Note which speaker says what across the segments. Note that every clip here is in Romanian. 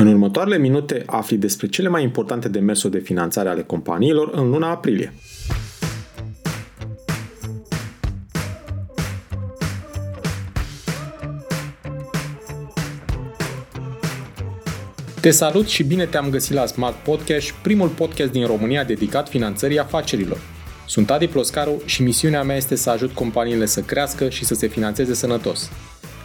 Speaker 1: În următoarele minute afli despre cele mai importante demersuri de finanțare ale companiilor în luna aprilie. Te salut și bine te-am găsit la Smart Podcast, primul podcast din România dedicat finanțării afacerilor. Sunt Adi Ploscaru și misiunea mea este să ajut companiile să crească și să se finanțeze sănătos.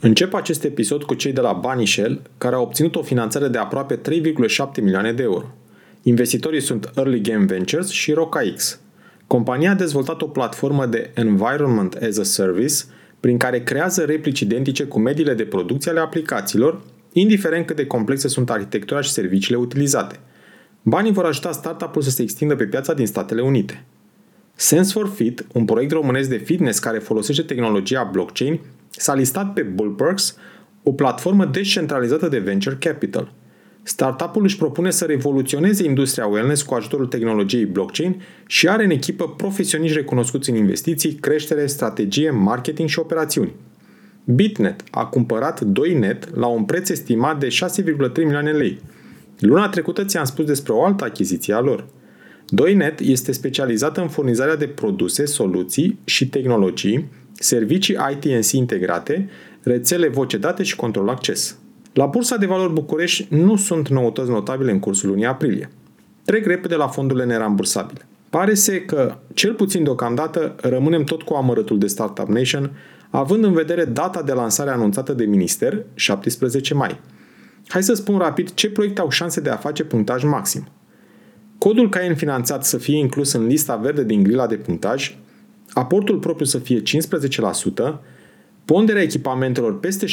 Speaker 1: Încep acest episod cu cei de la Banishell, care au obținut o finanțare de aproape 3,7 milioane de euro. Investitorii sunt Early Game Ventures și RocaX. Compania a dezvoltat o platformă de Environment as a Service prin care creează replici identice cu mediile de producție ale aplicațiilor, indiferent cât de complexe sunt arhitectura și serviciile utilizate. Banii vor ajuta startup-ul să se extindă pe piața din Statele Unite. Sense for Fit, un proiect românesc de fitness care folosește tehnologia blockchain, s-a listat pe Bullperks, o platformă descentralizată de venture capital. Startup-ul își propune să revoluționeze industria wellness cu ajutorul tehnologiei blockchain și are în echipă profesioniști recunoscuți în investiții, creștere, strategie, marketing și operațiuni. Bitnet a cumpărat 2net la un preț estimat de 6,3 milioane lei. Luna trecută ți-am spus despre o altă achiziție a lor. 2net este specializată în furnizarea de produse, soluții și tehnologii servicii ITNC integrate, rețele voce date și control acces. La Bursa de Valori București nu sunt noutăți notabile în cursul lunii aprilie. Trec repede la fondurile nerambursabile. Pare se că, cel puțin deocamdată, rămânem tot cu amărătul de Startup Nation, având în vedere data de lansare anunțată de minister, 17 mai. Hai să spun rapid ce proiecte au șanse de a face punctaj maxim. Codul CAEN finanțat să fie inclus în lista verde din grila de punctaj aportul propriu să fie 15%, ponderea echipamentelor peste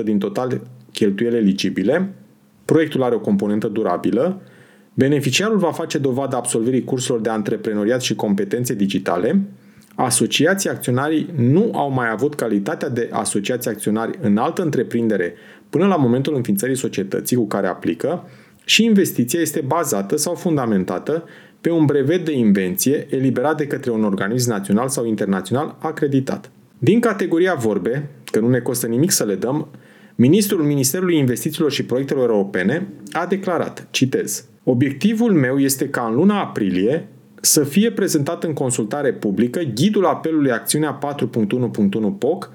Speaker 1: 60% din total cheltuieli eligibile, proiectul are o componentă durabilă, beneficiarul va face dovada absolvirii cursurilor de antreprenoriat și competențe digitale, asociații acționarii nu au mai avut calitatea de asociații acționari în altă întreprindere până la momentul înființării societății cu care aplică și investiția este bazată sau fundamentată pe un brevet de invenție eliberat de către un organism național sau internațional acreditat. Din categoria vorbe, că nu ne costă nimic să le dăm, Ministrul Ministerului Investițiilor și Proiectelor Europene a declarat, citez, Obiectivul meu este ca în luna aprilie să fie prezentat în consultare publică ghidul apelului acțiunea 4.1.1 POC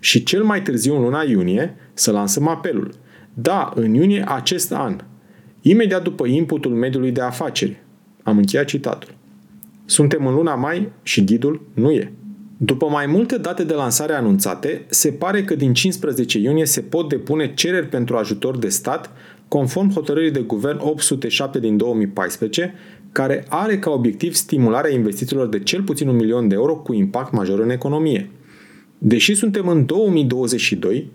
Speaker 1: și cel mai târziu în luna iunie să lansăm apelul. Da, în iunie acest an, imediat după inputul mediului de afaceri, am încheiat citatul. Suntem în luna mai și ghidul nu e. După mai multe date de lansare anunțate, se pare că din 15 iunie se pot depune cereri pentru ajutor de stat conform hotărârii de guvern 807 din 2014, care are ca obiectiv stimularea investițiilor de cel puțin un milion de euro cu impact major în economie. Deși suntem în 2022,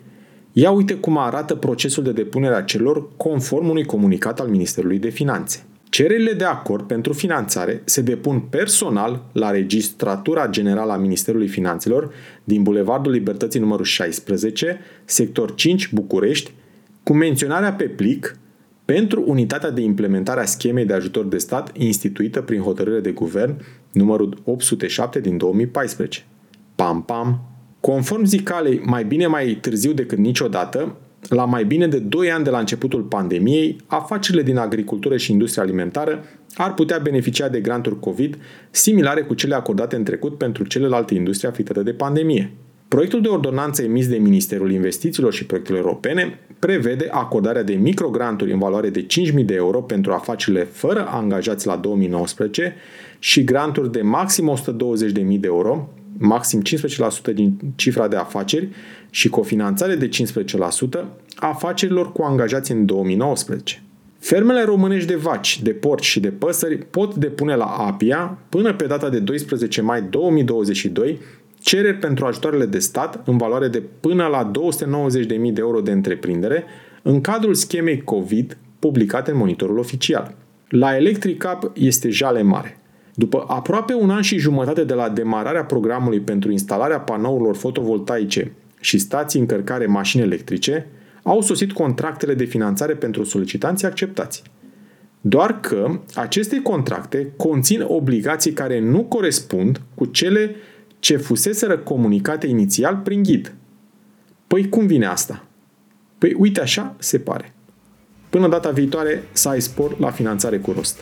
Speaker 1: ia uite cum arată procesul de depunere a celor conform unui comunicat al Ministerului de Finanțe. Cererile de acord pentru finanțare se depun personal la Registratura Generală a Ministerului Finanțelor din Bulevardul Libertății numărul 16, sector 5, București, cu menționarea pe plic pentru unitatea de implementare a schemei de ajutor de stat instituită prin hotărâre de guvern numărul 807 din 2014. Pam, pam! Conform zicalei, mai bine mai târziu decât niciodată, la mai bine de 2 ani de la începutul pandemiei, afacerile din agricultură și industria alimentară ar putea beneficia de granturi COVID similare cu cele acordate în trecut pentru celelalte industrie afectate de pandemie. Proiectul de ordonanță emis de Ministerul Investițiilor și Proiectelor Europene prevede acordarea de microgranturi în valoare de 5.000 de euro pentru afacerile fără angajați la 2019 și granturi de maxim 120.000 de euro maxim 15% din cifra de afaceri și cofinanțare de 15% afacerilor cu angajați în 2019. Fermele românești de vaci, de porci și de păsări pot depune la APIA până pe data de 12 mai 2022 cereri pentru ajutoarele de stat în valoare de până la 290.000 de euro de întreprindere în cadrul schemei COVID publicate în monitorul oficial. La Electric Up este jale mare. După aproape un an și jumătate de la demararea programului pentru instalarea panourilor fotovoltaice și stații încărcare mașini electrice, au sosit contractele de finanțare pentru solicitanții acceptați. Doar că aceste contracte conțin obligații care nu corespund cu cele ce fuseseră comunicate inițial prin ghid. Păi cum vine asta? Păi uite așa se pare. Până data viitoare, să ai spor la finanțare cu rost.